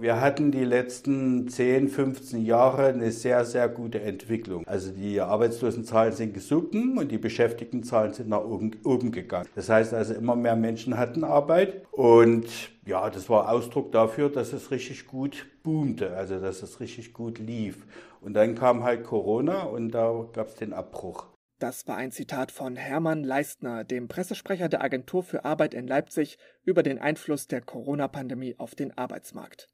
Wir hatten die letzten 10, 15 Jahre eine sehr, sehr gute Entwicklung. Also die Arbeitslosenzahlen sind gesunken und die Beschäftigtenzahlen sind nach oben, oben gegangen. Das heißt also, immer mehr Menschen hatten Arbeit und ja, das war Ausdruck dafür, dass es richtig gut boomte, also dass es richtig gut lief. Und dann kam halt Corona und da gab es den Abbruch. Das war ein Zitat von Hermann Leistner, dem Pressesprecher der Agentur für Arbeit in Leipzig, über den Einfluss der Corona-Pandemie auf den Arbeitsmarkt.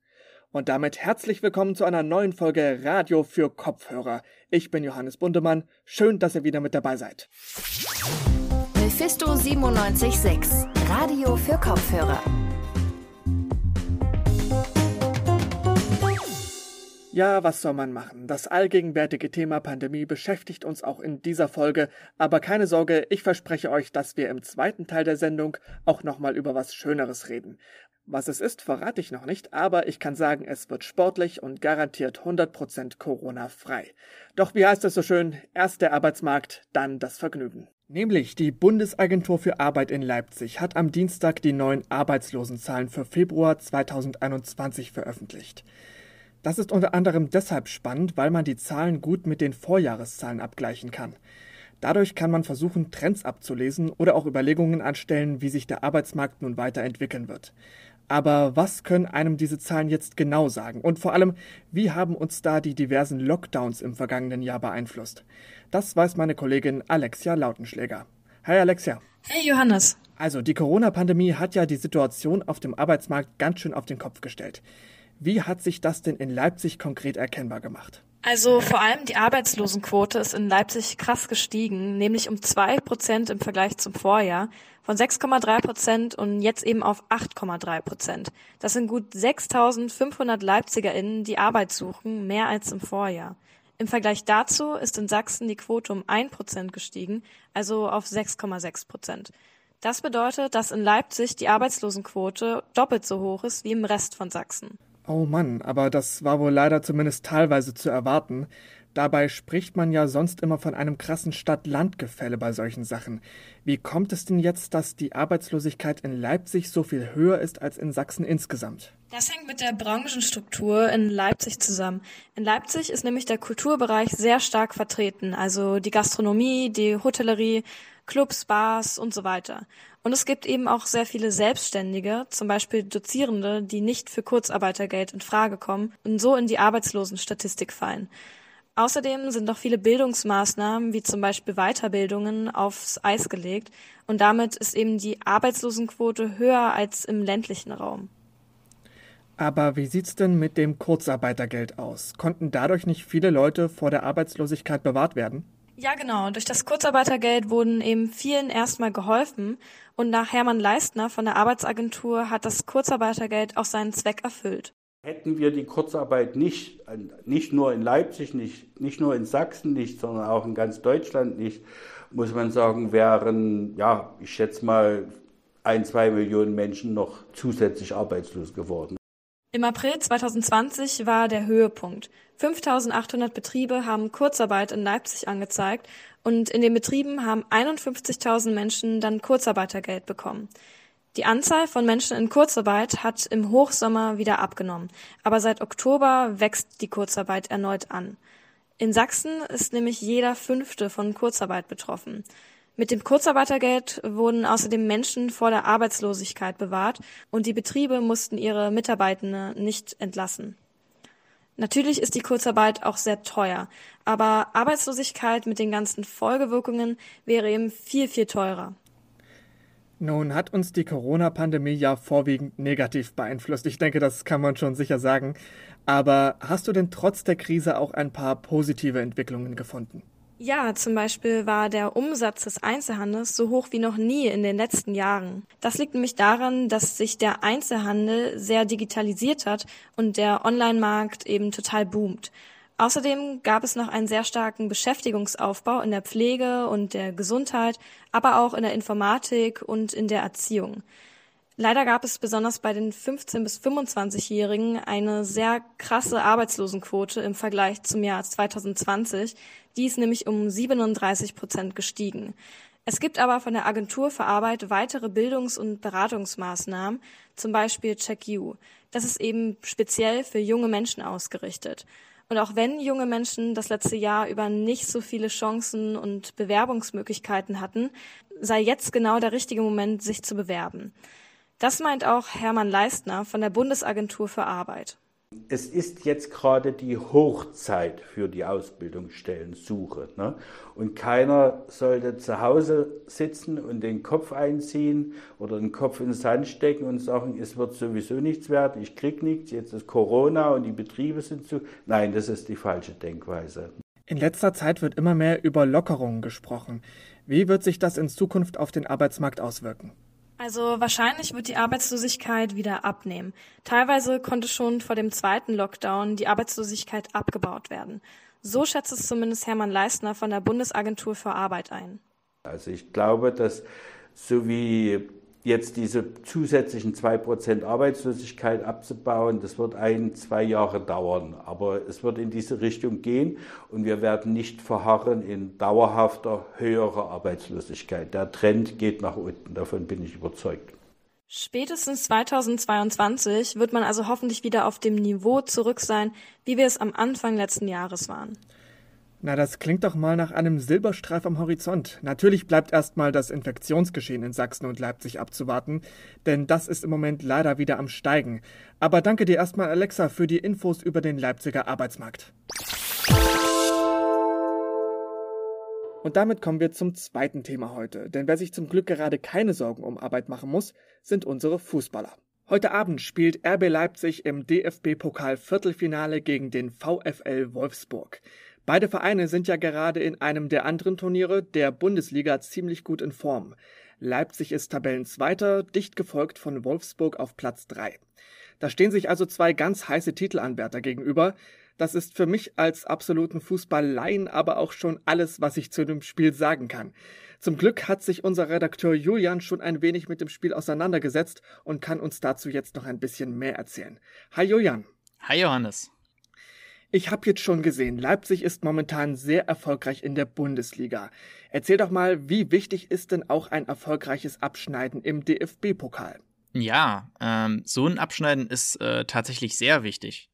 Und damit herzlich willkommen zu einer neuen Folge Radio für Kopfhörer. Ich bin Johannes Bundemann. Schön, dass ihr wieder mit dabei seid. Mephisto 976, Radio für Kopfhörer. Ja, was soll man machen? Das allgegenwärtige Thema Pandemie beschäftigt uns auch in dieser Folge, aber keine Sorge, ich verspreche euch, dass wir im zweiten Teil der Sendung auch nochmal über was Schöneres reden. Was es ist, verrate ich noch nicht, aber ich kann sagen, es wird sportlich und garantiert 100% Corona-frei. Doch wie heißt es so schön? Erst der Arbeitsmarkt, dann das Vergnügen. Nämlich die Bundesagentur für Arbeit in Leipzig hat am Dienstag die neuen Arbeitslosenzahlen für Februar 2021 veröffentlicht. Das ist unter anderem deshalb spannend, weil man die Zahlen gut mit den Vorjahreszahlen abgleichen kann. Dadurch kann man versuchen, Trends abzulesen oder auch Überlegungen anstellen, wie sich der Arbeitsmarkt nun weiterentwickeln wird. Aber was können einem diese Zahlen jetzt genau sagen? Und vor allem, wie haben uns da die diversen Lockdowns im vergangenen Jahr beeinflusst? Das weiß meine Kollegin Alexia Lautenschläger. Hi Alexia. Hey Johannes. Also, die Corona-Pandemie hat ja die Situation auf dem Arbeitsmarkt ganz schön auf den Kopf gestellt. Wie hat sich das denn in Leipzig konkret erkennbar gemacht? Also vor allem die Arbeitslosenquote ist in Leipzig krass gestiegen, nämlich um zwei Prozent im Vergleich zum Vorjahr, von 6,3 Prozent und jetzt eben auf 8,3 Prozent. Das sind gut 6.500 LeipzigerInnen, die Arbeit suchen, mehr als im Vorjahr. Im Vergleich dazu ist in Sachsen die Quote um ein Prozent gestiegen, also auf 6,6 Prozent. Das bedeutet, dass in Leipzig die Arbeitslosenquote doppelt so hoch ist wie im Rest von Sachsen. Oh Mann, aber das war wohl leider zumindest teilweise zu erwarten. Dabei spricht man ja sonst immer von einem krassen Stadt-Land-Gefälle bei solchen Sachen. Wie kommt es denn jetzt, dass die Arbeitslosigkeit in Leipzig so viel höher ist als in Sachsen insgesamt? Das hängt mit der Branchenstruktur in Leipzig zusammen. In Leipzig ist nämlich der Kulturbereich sehr stark vertreten, also die Gastronomie, die Hotellerie, Clubs, Bars und so weiter. Und es gibt eben auch sehr viele Selbstständige, zum Beispiel Dozierende, die nicht für Kurzarbeitergeld in Frage kommen und so in die Arbeitslosenstatistik fallen. Außerdem sind noch viele Bildungsmaßnahmen, wie zum Beispiel Weiterbildungen, aufs Eis gelegt und damit ist eben die Arbeitslosenquote höher als im ländlichen Raum. Aber wie sieht's denn mit dem Kurzarbeitergeld aus? Konnten dadurch nicht viele Leute vor der Arbeitslosigkeit bewahrt werden? Ja, genau. Durch das Kurzarbeitergeld wurden eben vielen erstmal geholfen und nach Hermann Leistner von der Arbeitsagentur hat das Kurzarbeitergeld auch seinen Zweck erfüllt. Hätten wir die Kurzarbeit nicht, nicht nur in Leipzig, nicht, nicht nur in Sachsen nicht, sondern auch in ganz Deutschland nicht, muss man sagen, wären, ja, ich schätze mal, ein, zwei Millionen Menschen noch zusätzlich arbeitslos geworden. Im April 2020 war der Höhepunkt. 5800 Betriebe haben Kurzarbeit in Leipzig angezeigt und in den Betrieben haben 51.000 Menschen dann Kurzarbeitergeld bekommen. Die Anzahl von Menschen in Kurzarbeit hat im Hochsommer wieder abgenommen, aber seit Oktober wächst die Kurzarbeit erneut an. In Sachsen ist nämlich jeder Fünfte von Kurzarbeit betroffen. Mit dem Kurzarbeitergeld wurden außerdem Menschen vor der Arbeitslosigkeit bewahrt und die Betriebe mussten ihre Mitarbeitende nicht entlassen. Natürlich ist die Kurzarbeit auch sehr teuer, aber Arbeitslosigkeit mit den ganzen Folgewirkungen wäre eben viel, viel teurer. Nun hat uns die Corona-Pandemie ja vorwiegend negativ beeinflusst. Ich denke, das kann man schon sicher sagen. Aber hast du denn trotz der Krise auch ein paar positive Entwicklungen gefunden? Ja, zum Beispiel war der Umsatz des Einzelhandels so hoch wie noch nie in den letzten Jahren. Das liegt nämlich daran, dass sich der Einzelhandel sehr digitalisiert hat und der Online-Markt eben total boomt. Außerdem gab es noch einen sehr starken Beschäftigungsaufbau in der Pflege und der Gesundheit, aber auch in der Informatik und in der Erziehung. Leider gab es besonders bei den 15- bis 25-Jährigen eine sehr krasse Arbeitslosenquote im Vergleich zum Jahr 2020. Die ist nämlich um 37 Prozent gestiegen. Es gibt aber von der Agentur für Arbeit weitere Bildungs- und Beratungsmaßnahmen, zum Beispiel CheckU. das ist eben speziell für junge Menschen ausgerichtet. Und auch wenn junge Menschen das letzte Jahr über nicht so viele Chancen und Bewerbungsmöglichkeiten hatten, sei jetzt genau der richtige Moment, sich zu bewerben. Das meint auch Hermann Leistner von der Bundesagentur für Arbeit. Es ist jetzt gerade die Hochzeit für die Ausbildungsstellensuche. Ne? Und keiner sollte zu Hause sitzen und den Kopf einziehen oder den Kopf in den Sand stecken und sagen, es wird sowieso nichts werden, ich krieg nichts, jetzt ist Corona und die Betriebe sind zu. Nein, das ist die falsche Denkweise. In letzter Zeit wird immer mehr über Lockerungen gesprochen. Wie wird sich das in Zukunft auf den Arbeitsmarkt auswirken? Also wahrscheinlich wird die Arbeitslosigkeit wieder abnehmen. Teilweise konnte schon vor dem zweiten Lockdown die Arbeitslosigkeit abgebaut werden. So schätzt es zumindest Hermann Leistner von der Bundesagentur für Arbeit ein. Also ich glaube, dass so wie jetzt diese zusätzlichen 2% Arbeitslosigkeit abzubauen, das wird ein, zwei Jahre dauern. Aber es wird in diese Richtung gehen und wir werden nicht verharren in dauerhafter höherer Arbeitslosigkeit. Der Trend geht nach unten, davon bin ich überzeugt. Spätestens 2022 wird man also hoffentlich wieder auf dem Niveau zurück sein, wie wir es am Anfang letzten Jahres waren. Na, das klingt doch mal nach einem Silberstreif am Horizont. Natürlich bleibt erstmal das Infektionsgeschehen in Sachsen und Leipzig abzuwarten, denn das ist im Moment leider wieder am Steigen. Aber danke dir erstmal, Alexa, für die Infos über den Leipziger Arbeitsmarkt. Und damit kommen wir zum zweiten Thema heute. Denn wer sich zum Glück gerade keine Sorgen um Arbeit machen muss, sind unsere Fußballer. Heute Abend spielt RB Leipzig im DFB-Pokal Viertelfinale gegen den VfL Wolfsburg. Beide Vereine sind ja gerade in einem der anderen Turniere der Bundesliga ziemlich gut in Form. Leipzig ist Tabellenzweiter, dicht gefolgt von Wolfsburg auf Platz 3. Da stehen sich also zwei ganz heiße Titelanwärter gegenüber. Das ist für mich als absoluten Fußballlein aber auch schon alles, was ich zu dem Spiel sagen kann. Zum Glück hat sich unser Redakteur Julian schon ein wenig mit dem Spiel auseinandergesetzt und kann uns dazu jetzt noch ein bisschen mehr erzählen. Hi Julian. Hi Johannes. Ich habe jetzt schon gesehen, Leipzig ist momentan sehr erfolgreich in der Bundesliga. Erzähl doch mal, wie wichtig ist denn auch ein erfolgreiches Abschneiden im DFB-Pokal? Ja, ähm, so ein Abschneiden ist äh, tatsächlich sehr wichtig.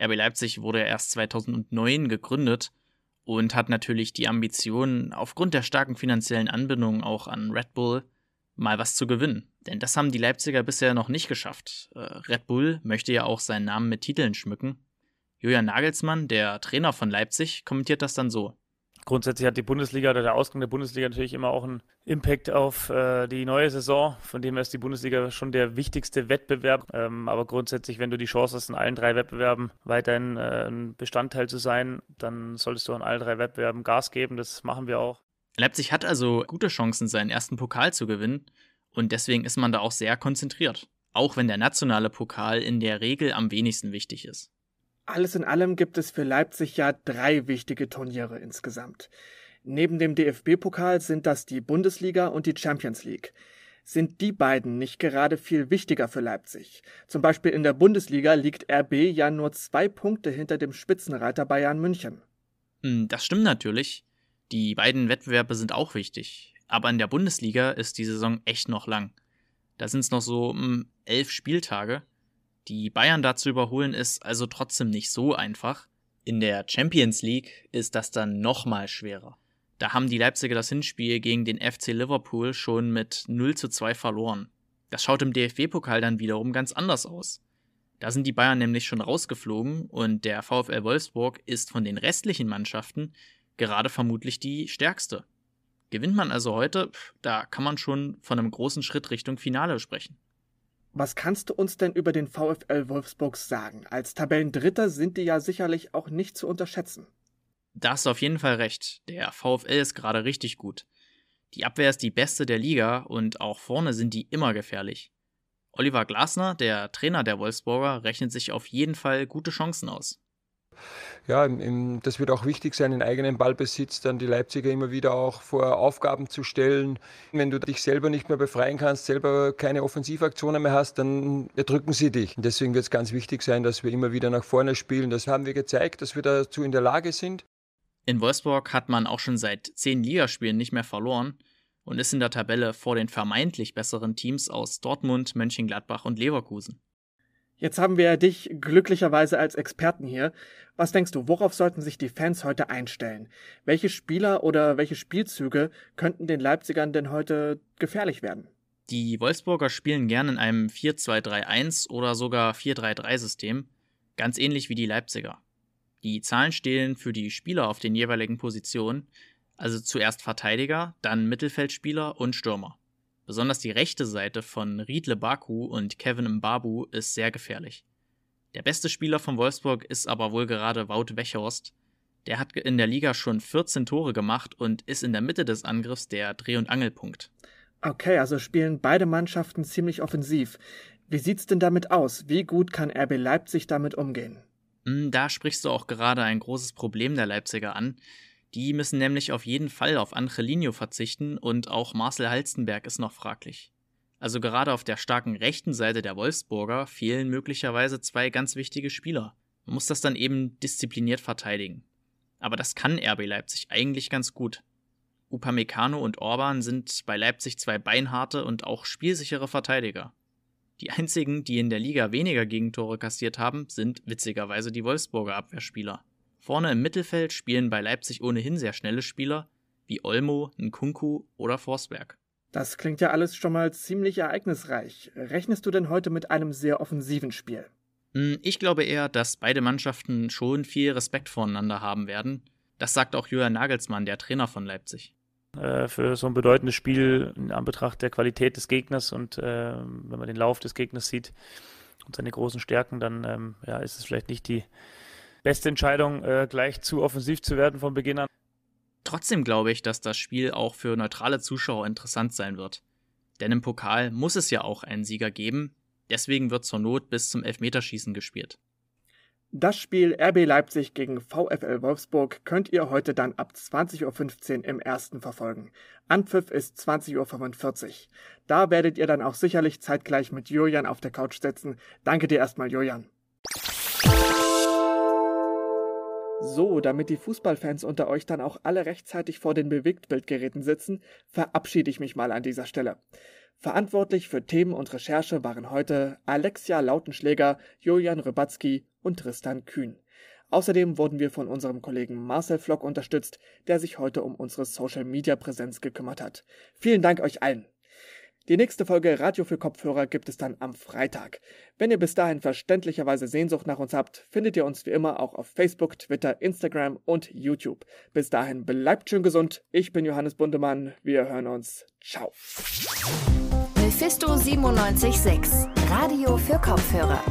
RB Leipzig wurde erst 2009 gegründet und hat natürlich die Ambition, aufgrund der starken finanziellen Anbindung auch an Red Bull, mal was zu gewinnen. Denn das haben die Leipziger bisher noch nicht geschafft. Äh, Red Bull möchte ja auch seinen Namen mit Titeln schmücken Julian Nagelsmann, der Trainer von Leipzig, kommentiert das dann so. Grundsätzlich hat die Bundesliga oder der Ausgang der Bundesliga natürlich immer auch einen Impact auf äh, die neue Saison. Von dem her ist die Bundesliga schon der wichtigste Wettbewerb. Ähm, aber grundsätzlich, wenn du die Chance hast, in allen drei Wettbewerben weiterhin äh, ein Bestandteil zu sein, dann solltest du in allen drei Wettbewerben Gas geben. Das machen wir auch. Leipzig hat also gute Chancen, seinen ersten Pokal zu gewinnen. Und deswegen ist man da auch sehr konzentriert. Auch wenn der nationale Pokal in der Regel am wenigsten wichtig ist. Alles in allem gibt es für Leipzig ja drei wichtige Turniere insgesamt. Neben dem DFB-Pokal sind das die Bundesliga und die Champions League. Sind die beiden nicht gerade viel wichtiger für Leipzig? Zum Beispiel in der Bundesliga liegt RB ja nur zwei Punkte hinter dem Spitzenreiter Bayern München. Hm, das stimmt natürlich. Die beiden Wettbewerbe sind auch wichtig. Aber in der Bundesliga ist die Saison echt noch lang. Da sind es noch so mh, hm, elf Spieltage. Die Bayern da zu überholen ist also trotzdem nicht so einfach. In der Champions League ist das dann nochmal schwerer. Da haben die Leipziger das Hinspiel gegen den FC Liverpool schon mit 0 zu 2 verloren. Das schaut im DFB-Pokal dann wiederum ganz anders aus. Da sind die Bayern nämlich schon rausgeflogen und der VfL Wolfsburg ist von den restlichen Mannschaften gerade vermutlich die stärkste. Gewinnt man also heute, da kann man schon von einem großen Schritt Richtung Finale sprechen. Was kannst du uns denn über den VfL Wolfsburg sagen? Als Tabellendritter sind die ja sicherlich auch nicht zu unterschätzen. Da hast du auf jeden Fall recht. Der VfL ist gerade richtig gut. Die Abwehr ist die beste der Liga und auch vorne sind die immer gefährlich. Oliver Glasner, der Trainer der Wolfsburger, rechnet sich auf jeden Fall gute Chancen aus ja, das wird auch wichtig sein, in eigenen Ballbesitz dann die Leipziger immer wieder auch vor Aufgaben zu stellen. Wenn du dich selber nicht mehr befreien kannst, selber keine Offensivaktionen mehr hast, dann erdrücken sie dich. Und deswegen wird es ganz wichtig sein, dass wir immer wieder nach vorne spielen. Das haben wir gezeigt, dass wir dazu in der Lage sind. In Wolfsburg hat man auch schon seit zehn Ligaspielen nicht mehr verloren und ist in der Tabelle vor den vermeintlich besseren Teams aus Dortmund, Mönchengladbach und Leverkusen. Jetzt haben wir dich glücklicherweise als Experten hier. Was denkst du, worauf sollten sich die Fans heute einstellen? Welche Spieler oder welche Spielzüge könnten den Leipzigern denn heute gefährlich werden? Die Wolfsburger spielen gern in einem 4-2-3-1 oder sogar 4-3-3-System, ganz ähnlich wie die Leipziger. Die Zahlen stehen für die Spieler auf den jeweiligen Positionen, also zuerst Verteidiger, dann Mittelfeldspieler und Stürmer. Besonders die rechte Seite von Riedle Baku und Kevin Mbabu ist sehr gefährlich. Der beste Spieler von Wolfsburg ist aber wohl gerade Wout Wechhorst. Der hat in der Liga schon 14 Tore gemacht und ist in der Mitte des Angriffs der Dreh- und Angelpunkt. Okay, also spielen beide Mannschaften ziemlich offensiv. Wie sieht's denn damit aus? Wie gut kann RB Leipzig damit umgehen? Hm, da sprichst du auch gerade ein großes Problem der Leipziger an. Die müssen nämlich auf jeden Fall auf Angelino verzichten und auch Marcel Halstenberg ist noch fraglich. Also gerade auf der starken rechten Seite der Wolfsburger fehlen möglicherweise zwei ganz wichtige Spieler. Man muss das dann eben diszipliniert verteidigen. Aber das kann RB Leipzig eigentlich ganz gut. Upamecano und Orban sind bei Leipzig zwei beinharte und auch spielsichere Verteidiger. Die einzigen, die in der Liga weniger Gegentore kassiert haben, sind witzigerweise die Wolfsburger Abwehrspieler. Vorne im Mittelfeld spielen bei Leipzig ohnehin sehr schnelle Spieler wie Olmo, Nkunku oder Forsberg. Das klingt ja alles schon mal ziemlich ereignisreich. Rechnest du denn heute mit einem sehr offensiven Spiel? Hm, ich glaube eher, dass beide Mannschaften schon viel Respekt voneinander haben werden. Das sagt auch Julian Nagelsmann, der Trainer von Leipzig. Äh, für so ein bedeutendes Spiel in Anbetracht der Qualität des Gegners und äh, wenn man den Lauf des Gegners sieht und seine großen Stärken, dann ähm, ja, ist es vielleicht nicht die beste Entscheidung, äh, gleich zu offensiv zu werden von Beginn an. Trotzdem glaube ich, dass das Spiel auch für neutrale Zuschauer interessant sein wird. Denn im Pokal muss es ja auch einen Sieger geben, deswegen wird zur Not bis zum Elfmeterschießen gespielt. Das Spiel RB Leipzig gegen VfL Wolfsburg könnt ihr heute dann ab 20.15 Uhr im ersten verfolgen. Anpfiff ist 20.45 Uhr. Da werdet ihr dann auch sicherlich zeitgleich mit Julian auf der Couch sitzen. Danke dir erstmal, Julian. So, damit die Fußballfans unter euch dann auch alle rechtzeitig vor den Bewegtbildgeräten sitzen, verabschiede ich mich mal an dieser Stelle. Verantwortlich für Themen und Recherche waren heute Alexia Lautenschläger, Julian Rybatzky und Tristan Kühn. Außerdem wurden wir von unserem Kollegen Marcel Flock unterstützt, der sich heute um unsere Social-Media-Präsenz gekümmert hat. Vielen Dank euch allen. Die nächste Folge Radio für Kopfhörer gibt es dann am Freitag. Wenn ihr bis dahin verständlicherweise Sehnsucht nach uns habt, findet ihr uns wie immer auch auf Facebook, Twitter, Instagram und YouTube. Bis dahin bleibt schön gesund. Ich bin Johannes Bundemann. Wir hören uns. Ciao. Mephisto 976, Radio für Kopfhörer.